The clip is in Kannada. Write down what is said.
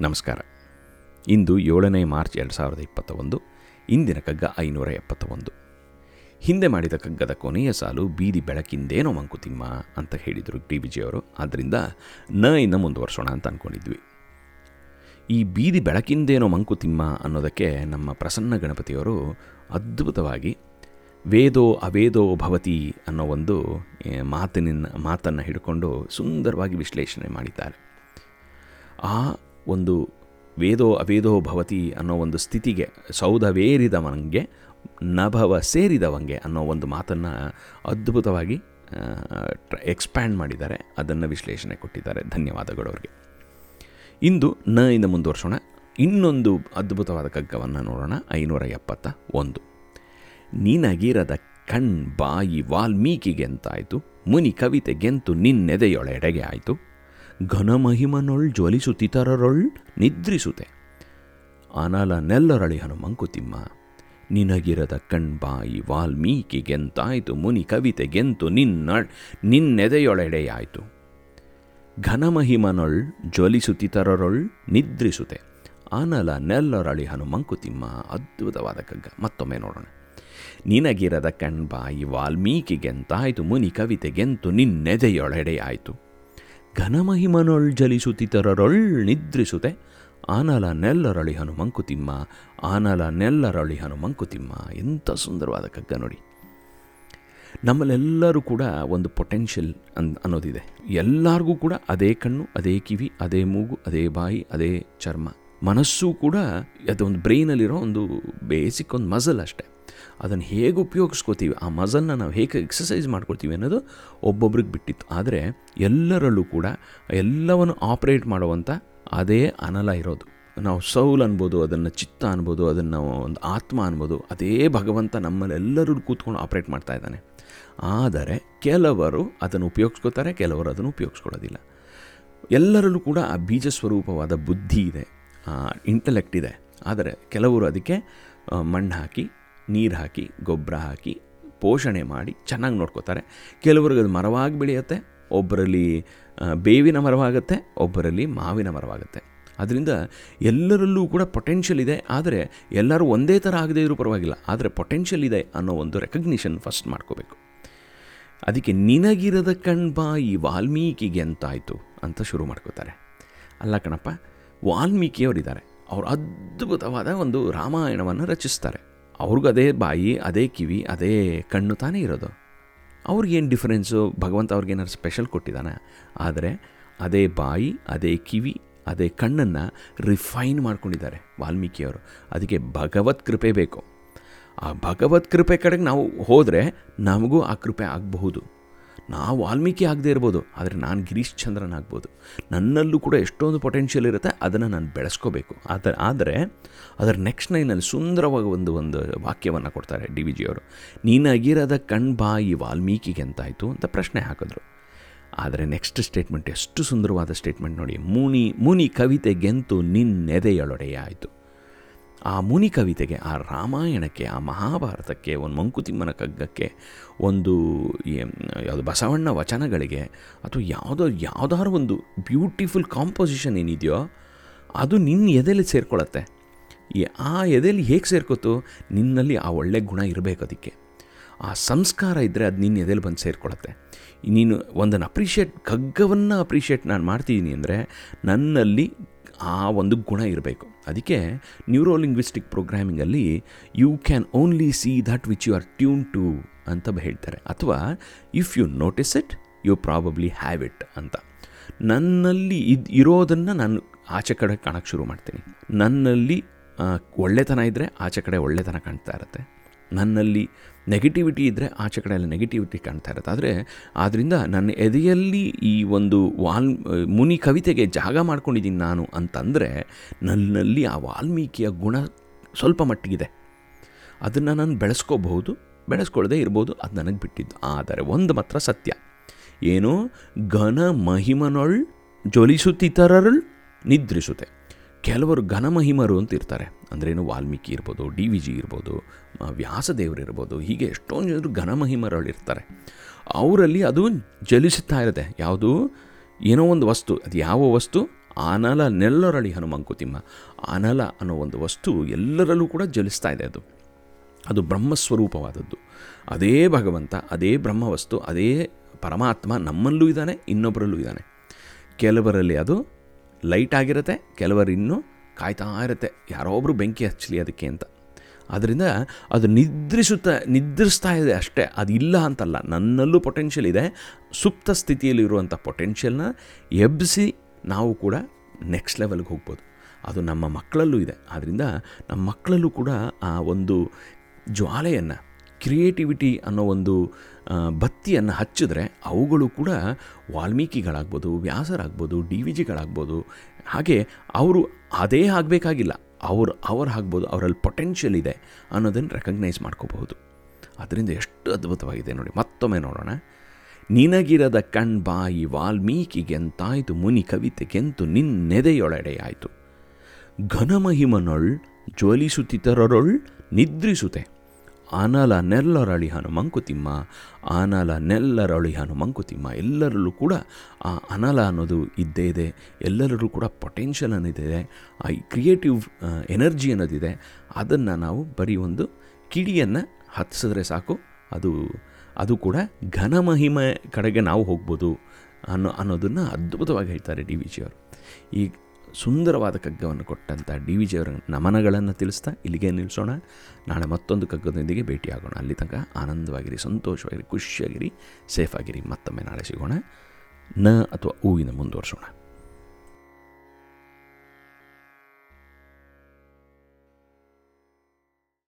ನಮಸ್ಕಾರ. ಇಂದು ಏಳನೇ ಮಾರ್ಚ್ ಎರಡು ಸಾವಿರದ ಇಪ್ಪತ್ತ ಒಂದು ಇಂದಿನ ಕಗ್ಗ ಐನೂರ ಎಪ್ಪತ್ತ ಒಂದು ಹಿಂದೆ ಮಾಡಿದ ಕಗ್ಗದ ಕೊನೆಯ ಸಾಲು ಬೀದಿ ಬೆಳಕಿಂದೇನೋ ಮಂಕುತಿಮ್ಮ ಅಂತ ಹೇಳಿದರು ಟಿ. ವಿಜಯವರು ಆದ್ದರಿಂದ ನ ಇನ್ನು ಮುಂದುವರ್ಸೋಣ ಅಂತ ಅಂದ್ಕೊಂಡಿದ್ವಿ ಈ ಬೀದಿ ಬೆಳಕಿಂದೇನೋ ಮಂಕುತಿಮ್ಮ ಅನ್ನೋದಕ್ಕೆ ನಮ್ಮ ಪ್ರಸನ್ನ ಗಣಪತಿಯವರು ಅದ್ಭುತವಾಗಿ ವೇದೋ ಅವೇದೋ ಭವತಿ ಅನ್ನೋ ಒಂದು ಮಾತಿನ ಮಾತನ್ನು ಹಿಡ್ಕೊಂಡು ಸುಂದರವಾಗಿ ವಿಶ್ಲೇಷಣೆ ಮಾಡಿದ್ದಾರೆ. ಆ ಒಂದು ವೇದೋ ಅವೇದೋ ಭವತಿ ಅನ್ನೋ ಒಂದು ಸ್ಥಿತಿಗೆ ಸೌಧವೇರಿದವನಿಗೆ ನಭವ ಸೇರಿದವಂಗೆ ಅನ್ನೋ ಒಂದು ಮಾತನ್ನು ಅದ್ಭುತವಾಗಿ ಎಕ್ಸ್ಪ್ಯಾಂಡ್ ಮಾಡಿದ್ದಾರೆ. ಅದನ್ನು ವಿಶ್ಲೇಷಣೆ ಕೊಟ್ಟಿದ್ದಾರೆ. ಧನ್ಯವಾದಗಳು ಅವ್ರಿಗೆ. ಇಂದು ನ ಇಂದ ಮುಂದುವರ್ಸೋಣ. ಇನ್ನೊಂದು ಅದ್ಭುತವಾದ ಕಗ್ಗವನ್ನು ನೋಡೋಣ. ಐನೂರ ಎಪ್ಪತ್ತ ಒಂದು. ನೀನಗಿರದ ಕಣ್ ಬಾಯಿ ವಾಲ್ಮೀಕಿಗೆಂತಾಯಿತು ಮುನಿ ಕವಿತೆಗೆಂತು ನಿನ್ನೆದೆಯೊಳೆಡೆಗೆ ಆಯಿತು? ಘನಮಹಿಮನೊಳ್ ಜ್ವಲಿಸುತ್ತಿತರರೊಳ್ ನಿದ್ರಿಸುತ್ತೆ ಅನಲ ನೆಲ್ಲರಳಿ ಹನುಮಂಕುತಿಮ್ಮ ನಿನಗಿರದ ಕಣ್ಬಾಯಿ ವಾಲ್ಮೀಕಿಗೆಂತಾಯಿತು ಮುನಿ ಕವಿತೆಗೆಂತು ನಿನ್ನ ನಿನ್ನೆದೆಯೊಳೆಡೆಯಾಯಿತು. ಘನಮಹಿಮನೊಳ್ ಜ್ವಲಿಸುತ್ತಿತರರೊಳ್ ನಿದ್ರಿಸುತ್ತೆ ಆನಲ ನೆಲ್ಲರಳಿ ಹನುಮಂಕುತಿಮ್ಮ ಅದ್ಭುತವಾದ ಕಗ್ಗ ಮತ್ತೊಮ್ಮೆ ನೋಡೋಣ. ನಿನಗಿರದ ಕಣ್ಬಾಯಿ ವಾಲ್ಮೀಕಿಗೆಂತಾಯಿತು ಮುನಿ ಕವಿತೆಗೆಂತು ನಿನ್ನೆದೆಯೊಳೆಡೆಯಾಯಿತು. ಘನಮಹಿಮನೊಳ್ ಜಲಿಸುತ್ತಿತರರೊಳ್ ನಿದ್ರಿಸುತ್ತೆ ಆನಲ ನೆಲ್ಲರಳಿ ಹನುಮಂಕುತಿಮ್ಮ ಆನಲ ನೆಲ್ಲರಳಿ ಹನುಮಂಕುತಿಮ್ಮ ಎಂಥ ಸುಂದರವಾದ ಕಗ್ಗ ನೋಡಿ. ನಮ್ಮಲ್ಲೆಲ್ಲರೂ ಕೂಡ ಒಂದು ಪೊಟೆನ್ಷಿಯಲ್ ಅನ್, ಅನ್ನೋದಿದೆ. ಎಲ್ಲರಿಗೂ ಕೂಡ ಅದೇ ಕಣ್ಣು, ಅದೇ ಕಿವಿ, ಅದೇ ಮೂಗು, ಅದೇ ಬಾಯಿ, ಅದೇ ಚರ್ಮ. ಮನಸ್ಸು ಕೂಡ ಅದೊಂದು ಬ್ರೈನಲ್ಲಿರೋ ಒಂದು ಬೇಸಿಕ್ ಒಂದು ಮಸಲ್ ಅಷ್ಟೇ. ಅದನ್ನು ಹೇಗೆ ಉಪಯೋಗಿಸ್ಕೋತೀವಿ, ಆ ಮಜಲ್ನ ನಾವು ಹೇಗೆ ಎಕ್ಸಸೈಸ್ ಮಾಡ್ಕೊಳ್ತೀವಿ ಅನ್ನೋದು ಒಬ್ಬೊಬ್ರಿಗೆ ಬಿಟ್ಟಿತ್ತು. ಆದರೆ ಎಲ್ಲರಲ್ಲೂ ಕೂಡ ಎಲ್ಲವನ್ನು ಆಪ್ರೇಟ್ ಮಾಡುವಂಥ ಅದೇ ಅನಲ ಇರೋದು. ನಾವು ಸೌಲ್ ಅನ್ಬೋದು, ಅದನ್ನು ಚಿತ್ತ ಅನ್ಬೋದು, ಅದನ್ನು ಒಂದು ಆತ್ಮ ಅನ್ಬೋದು, ಅದೇ ಭಗವಂತ ನಮ್ಮಲ್ಲೆಲ್ಲರೂ ಕೂತ್ಕೊಂಡು ಆಪ್ರೇಟ್ ಮಾಡ್ತಾ ಇದ್ದಾನೆ. ಆದರೆ ಕೆಲವರು ಅದನ್ನು ಉಪಯೋಗಿಸ್ಕೋತಾರೆ, ಕೆಲವರು ಅದನ್ನು ಉಪಯೋಗಿಸ್ಕೊಳ್ಳೋದಿಲ್ಲ. ಎಲ್ಲರಲ್ಲೂ ಕೂಡ ಆ ಬೀಜ ಸ್ವರೂಪವಾದ ಬುದ್ಧಿ ಇದೆ ಇಂಟಲೆಕ್ಟ್ ಇದೆ. ಆದರೆ ಕೆಲವರು ಅದಕ್ಕೆ ಮಣ್ಣು ಹಾಕಿ ನೀರು ಹಾಕಿ, ಗೊಬ್ಬರ ಹಾಕಿ, ಪೋಷಣೆ ಮಾಡಿ ಚೆನ್ನಾಗಿ ನೋಡ್ಕೋತಾರೆ. ಕೆಲವ್ರಿಗೆ ಅದು ಮರವಾಗಿ ಬೆಳೆಯುತ್ತೆ, ಒಬ್ಬರಲ್ಲಿ ಬೇವಿನ ಮರವಾಗುತ್ತೆ, ಒಬ್ಬರಲ್ಲಿ ಮಾವಿನ ಮರವಾಗುತ್ತೆ. ಅದರಿಂದ ಎಲ್ಲರಲ್ಲೂ ಕೂಡ ಪೊಟೆನ್ಷಿಯಲ್ ಇದೆ, ಆದರೆ ಎಲ್ಲರೂ ಒಂದೇ ಥರ ಆಗದೇ ಇರೋ ಪರವಾಗಿಲ್ಲ, ಆದರೆ ಪೊಟೆನ್ಷಿಯಲ್ ಇದೆ ಅನ್ನೋ ಒಂದು ರೆಕಗ್ನಿಷನ್ ಫಸ್ಟ್ ಮಾಡ್ಕೋಬೇಕು. ಅದಕ್ಕೆ ನಿನಗಿರದ ಕಣ್ಬಾ ಈ ವಾಲ್ಮೀಕಿಗೆ ಎಂತಾಯಿತು ಅಂತ ಶುರು ಮಾಡ್ಕೋತಾರೆ. ಅಲ್ಲ ಕಣಪ್ಪ, ವಾಲ್ಮೀಕಿಯವರಿದ್ದಾರೆ, ಅವರು ಅದ್ಭುತವಾದ ಒಂದು ರಾಮಾಯಣವನ್ನು ರಚಿಸ್ತಾರೆ. ಅವ್ರಿಗೂ ಅದೇ ಬಾಯಿ, ಅದೇ ಕಿವಿ, ಅದೇ ಕಣ್ಣು ತಾನೇ ಇರೋದು. ಅವ್ರಿಗೇನು ಡಿಫ್ರೆನ್ಸು ಭಗವಂತ ಅವ್ರಿಗೇನಾದ್ರು ಸ್ಪೆಷಲ್ ಕೊಟ್ಟಿದ್ದಾನೆ? ಆದರೆ ಅದೇ ಬಾಯಿ, ಅದೇ ಕಿವಿ, ಅದೇ ಕಣ್ಣನ್ನು ರಿಫೈನ್ ಮಾಡ್ಕೊಂಡಿದ್ದಾರೆ ವಾಲ್ಮೀಕಿಯವರು ಅದಕ್ಕೆ ಭಗವತ್ ಕೃಪೆ ಬೇಕು. ಆ ಭಗವತ್ ಕೃಪೆ ಕಡೆಗೆ ನಾವು ಹೋದರೆ ನಮಗೂ ಆ ಕೃಪೆ ಆಗಬಹುದು. ನಾವು ವಾಲ್ಮೀಕಿ ಆಗದೆ ಇರ್ಬೋದು, ಆದರೆ ನಾನು ಗಿರೀಶ್ ಚಂದ್ರನ್ ಆಗ್ಬೋದು ನನ್ನಲ್ಲೂ ಕೂಡ ಎಷ್ಟೊಂದು ಪೊಟೆನ್ಷಿಯಲ್ ಇರುತ್ತೆ, ಅದನ್ನು ನಾನು ಬೆಳೆಸ್ಕೋಬೇಕು. ಆದ ಆದರೆ ಅದರ ನೆಕ್ಸ್ಟ್ ನೈನಲ್ಲಿ ಸುಂದರವಾಗಿ ಒಂದು ಒಂದು ವಾಕ್ಯವನ್ನು ಕೊಡ್ತಾರೆ ಡಿ ವಿ ಜಿಯವರು ನೀನಾಗಿರದ ಕಣ್ಬಾಯಿ ವಾಲ್ಮೀಕಿಗೆ ಎಂತಾಯಿತು? ಅಂತ ಪ್ರಶ್ನೆ ಹಾಕಿದ್ರು. ಆದರೆ ನೆಕ್ಸ್ಟ್ ಸ್ಟೇಟ್ಮೆಂಟ್ ಎಷ್ಟು ಸುಂದರವಾದ ಸ್ಟೇಟ್ಮೆಂಟ್ ನೋಡಿ, ಮುನಿ ಮುನಿ ಕವಿತೆ ಗೆಂತು ಆ ಮುನಿ ಕವಿತೆಗೆ, ಆ ರಾಮಾಯಣಕ್ಕೆ, ಆ ಮಹಾಭಾರತಕ್ಕೆ, ಒಂದು ಮಂಕುತಿಮ್ಮನ ಕಗ್ಗಕ್ಕೆ ಒಂದು ಯಾವುದು ಬಸವಣ್ಣ ವಚನಗಳಿಗೆ ಅಥವಾ ಯಾವುದೋ, ಯಾವುದಾದ್ರು ಒಂದು ಬ್ಯೂಟಿಫುಲ್ ಕಾಂಪೋಸಿಷನ್ ಏನಿದೆಯೋ, ಅದು ನಿನ್ನ ಎದೆಯಲ್ಲಿ ಸೇರ್ಕೊಳ್ಳುತ್ತೆ ಆ ಎದೆಯಲ್ಲಿ ಹೇಗೆ ಸೇರ್ಕೋತು ನಿನ್ನಲ್ಲಿ ಆ ಒಳ್ಳೆ ಗುಣ ಇರಬೇಕು ಅದಕ್ಕೆ. ಆ ಸಂಸ್ಕಾರ ಇದ್ದರೆ ಅದು ನಿನ್ನ ಎದೆಲಿ ಬಂದು ಸೇರ್ಕೊಳತ್ತೆ. ನೀನು ಒಂದನ್ನು ಅಪ್ರಿಷಿಯೇಟ್ ಕಗ್ಗವನ್ನು ಅಪ್ರಿಷಿಯೇಟ್ ನಾನು ಮಾಡ್ತಿದ್ದೀನಿ ಅಂದರೆ, ನನ್ನಲ್ಲಿ ಆ ಒಂದು ಗುಣ ಇರಬೇಕು. ಅದಕ್ಕೆ neurolinguistic ಪ್ರೋಗ್ರಾಮಿಂಗಲ್ಲಿ you can only see that which you are tuned to ಅಂತ ಹೇಳ್ತಾರೆ. ಅಥವಾ if you notice it you probably have it ಅಂತ. ನನ್ನಲ್ಲಿ ಇದು, ಇರೋದನ್ನು ನಾನು ಆಚೆ ಕಡೆ ಕಾಣೋಕ್ಕೆ ಶುರು ಮಾಡ್ತೀನಿ. ನನ್ನಲ್ಲಿ ಒಳ್ಳೆತನ ಇದ್ದರೆ ಆಚೆ ಕಡೆ ಒಳ್ಳೆತನ ಕಾಣ್ತಾ ಇರುತ್ತೆ. ನನ್ನಲ್ಲಿ ನೆಗೆಟಿವಿಟಿ ಇದ್ದರೆ ಆಚೆ ಕಡೆ ಎಲ್ಲ ನೆಗೆಟಿವಿಟಿ ಕಾಣ್ತಾ ಇರುತ್ತೆ. ಆದರೆ ಆದ್ದರಿಂದ ನನ್ನ ಎದೆಯಲ್ಲಿ ಈ ಒಂದು ವಾಲ್, ಮುನಿ ಕವಿತೆಗೆ ಜಾಗ ಮಾಡ್ಕೊಂಡಿದ್ದೀನಿ ನಾನು ಅಂತಂದರೆ ನನ್ನಲ್ಲಿ ಆ ವಾಲ್ಮೀಕಿಯ ಗುಣ ಸ್ವಲ್ಪ ಮಟ್ಟಿಗಿದೆ. ಅದನ್ನು ನಾನು ಬೆಳೆಸ್ಕೋಬಹುದು ಬೆಳೆಸ್ಕೊಳ್ಳದೆ ಇರ್ಬೋದು, ಅದು ನನಗೆ ಬಿಟ್ಟಿದ್ದು. ಆದರೆ ಒಂದು ಮಾತ್ರ ಸತ್ಯ. ಏನು? ಘನ ಮಹಿಮನೊಳ್ ಜ್ವಲಿಸುತ್ತಿತರರಳ್ ನಿದ್ರಿಸುತ್ತೆ. ಕೆಲವರು ಘನಮಹಿಮರು ಅಂತ ಇರ್ತಾರೆ. ಅಂದ್ರೇನು ವಾಲ್ಮೀಕಿ ಇರ್ಬೋದು, ಡಿ ವಿ ಜಿ ಇರ್ಬೋದು ವ್ಯಾಸದೇವರು ಇರ್ಬೋದು, ಹೀಗೆ ಎಷ್ಟೊಂದು ಜನರು ಘನಮಹಿಮರಳು ಇರ್ತಾರೆ. ಅವರಲ್ಲಿ ಅದು ಜಲಿಸುತ್ತಾ ಇರುತ್ತೆ. ಯಾವುದು? ಏನೋ ಒಂದು ವಸ್ತು, ಅದು ಯಾವ ವಸ್ತು? ಆನಲ ನೆಲ್ಲರಳಿ ಹನುಮಂಕುತಿಮ್ಮ ಆನಲ ಅನ್ನೋ ಒಂದು ವಸ್ತು ಎಲ್ಲರಲ್ಲೂ ಕೂಡ ಜಲಿಸ್ತಾ ಇದೆ ಅದು. ಅದು ಬ್ರಹ್ಮಸ್ವರೂಪವಾದದ್ದು. ಅದೇ ಭಗವಂತ, ಅದೇ ಬ್ರಹ್ಮವಸ್ತು, ಅದೇ ಪರಮಾತ್ಮ ನಮ್ಮಲ್ಲೂ ಇದ್ದಾನೆ ಇನ್ನೊಬ್ಬರಲ್ಲೂ ಇದ್ದಾನೆ. ಕೆಲವರಲ್ಲಿ ಅದು ಲೈಟ್ ಆಗಿರುತ್ತೆ, ಕೆಲವರು ಇನ್ನೂ ಕಾಯ್ತಾ ಇರುತ್ತೆ. ಯಾರೋ ಒಬ್ಬರು ಬೆಂಕಿ ಹಚ್ಚಲಿ ಅದಕ್ಕೆ ಅಂತ. ಅದರಿಂದ ಅದು ನಿದ್ರಿಸುತ್ತ, ನಿದ್ರಿಸ್ತಾ ಇದೆ ಅಷ್ಟೇ. ಅದು ಇಲ್ಲ ಅಂತಲ್ಲ, ನನ್ನಲ್ಲೂ ಪೊಟೆನ್ಷಿಯಲ್ ಇದೆ. ಸುಪ್ತ ಸ್ಥಿತಿಯಲ್ಲಿರುವಂಥ ಪೊಟೆನ್ಷಿಯಲ್ನ ಎಬ್ಬಿಸಿ ನಾವು ಕೂಡ ನೆಕ್ಸ್ಟ್ ಲೆವೆಲ್ಗೆ ಹೋಗ್ಬೋದು. ಅದು ನಮ್ಮ ಮಕ್ಕಳಲ್ಲೂ ಇದೆ. ಆದ್ದರಿಂದ ನಮ್ಮ ಮಕ್ಕಳಲ್ಲೂ ಕೂಡ ಆ ಒಂದು ಜ್ವಾಲೆಯನ್ನು ಕ್ರಿಯೇಟಿವಿಟಿ ಅನ್ನೋ ಒಂದು ಬತ್ತಿಯನ್ನು ಹಚ್ಚಿದ್ರೆ ಅವುಗಳು ಕೂಡ ವಾಲ್ಮೀಕಿಗಳಾಗ್ಬೋದು, ವ್ಯಾಸರಾಗ್ಬೋದು, ಡಿ ವಿ ಜಿಗಳಾಗ್ಬೋದು, ಹಾಗೆ ಅವರು ಅದೇ ಆಗಬೇಕಾಗಿಲ್ಲ, ಅವರು, ಅವ್ರು ಆಗ್ಬೋದು, ಅವರಲ್ಲಿ ಪೊಟೆನ್ಷಿಯಲ್ ಇದೆ ಅನ್ನೋದನ್ನು ರೆಕಗ್ನೈಸ್ ಮಾಡ್ಕೋಬಹುದು. ಅದರಿಂದ ಎಷ್ಟು ಅದ್ಭುತವಾಗಿದೆ ನೋಡಿ, ಮತ್ತೊಮ್ಮೆ ನೋಡೋಣ. ನಿನಗಿರದ ಕಣ್ಬಾಯಿ ವಾಲ್ಮೀಕಿಗೆಂತಾಯ್ತು ಮುನಿ ಕವಿತೆಗೆಂತು ನಿನ್ನೆದೆಯೊಳಡೆಯಾಯಿತು. ಘನಮಹಿಮನೊಳ್ ಜ್ವಲಿಸುತ್ತಿತರರೊಳ್ ನಿದ್ರಿಸುತ್ತೆ ಆನಲ ನೆಲ್ಲರಳಿ ಮಂಕುತಿಮ್ಮ, ಆನಲ ನೆಲ್ಲರಳಿ ಮಂಕುತಿಮ್ಮ. ಎಲ್ಲರಲ್ಲೂ ಕೂಡ ಆ ಅನಲ ಅನ್ನೋದು ಇದ್ದೇ ಇದೆ. ಎಲ್ಲರಲ್ಲೂ ಕೂಡ ಪೊಟೆನ್ಷಿಯಲ್ ಅನ್ನೋದಿದೆ. ಆ ಕ್ರಿಯೇಟಿವ್ ಎನರ್ಜಿ ಅನ್ನೋದಿದೆ. ಅದನ್ನು ನಾವು ಬರೀ ಒಂದು ಕಿಡಿಯನ್ನು ಹತ್ತಿಸಿದ್ರೆ ಸಾಕು. ಅದು ಅದು ಕೂಡ ಘನ ಮಹಿಮೆ ಕಡೆಗೆ ನಾವು ಹೋಗ್ಬೋದು ಅನ್ನೋ, ಅನ್ನೋದನ್ನು ಅದ್ಭುತವಾಗಿ ಹೇಳ್ತಾರೆ ಡಿ ವಿ ಜಿಯವರು. ಈ ಸುಂದರವಾದ ಕಗ್ಗವನ್ನು ಕೊಟ್ಟಂಥ ಡಿ ವಿ ಜಿಯವರ ನಮನಗಳನ್ನು ತಿಳಿಸ್ತಾ ಇಲ್ಲಿಗೆ ನಿಲ್ಲಿಸೋಣ. ನಾಳೆ ಮತ್ತೊಂದು ಕಗ್ಗದೊಂದಿಗೆ ಭೇಟಿಯಾಗೋಣ. ಅಲ್ಲಿ ತನಕ ಆನಂದವಾಗಿರಿ, ಸಂತೋಷವಾಗಿರಿ, ಖುಷಿಯಾಗಿರಿ, ಸೇಫಾಗಿರಿ. ಮತ್ತೊಮ್ಮೆ ನಾಳೆ ಸಿಗೋಣ. ನ ಅಥವಾ ಹೂವಿನ ಮುಂದುವರಿಸೋಣ.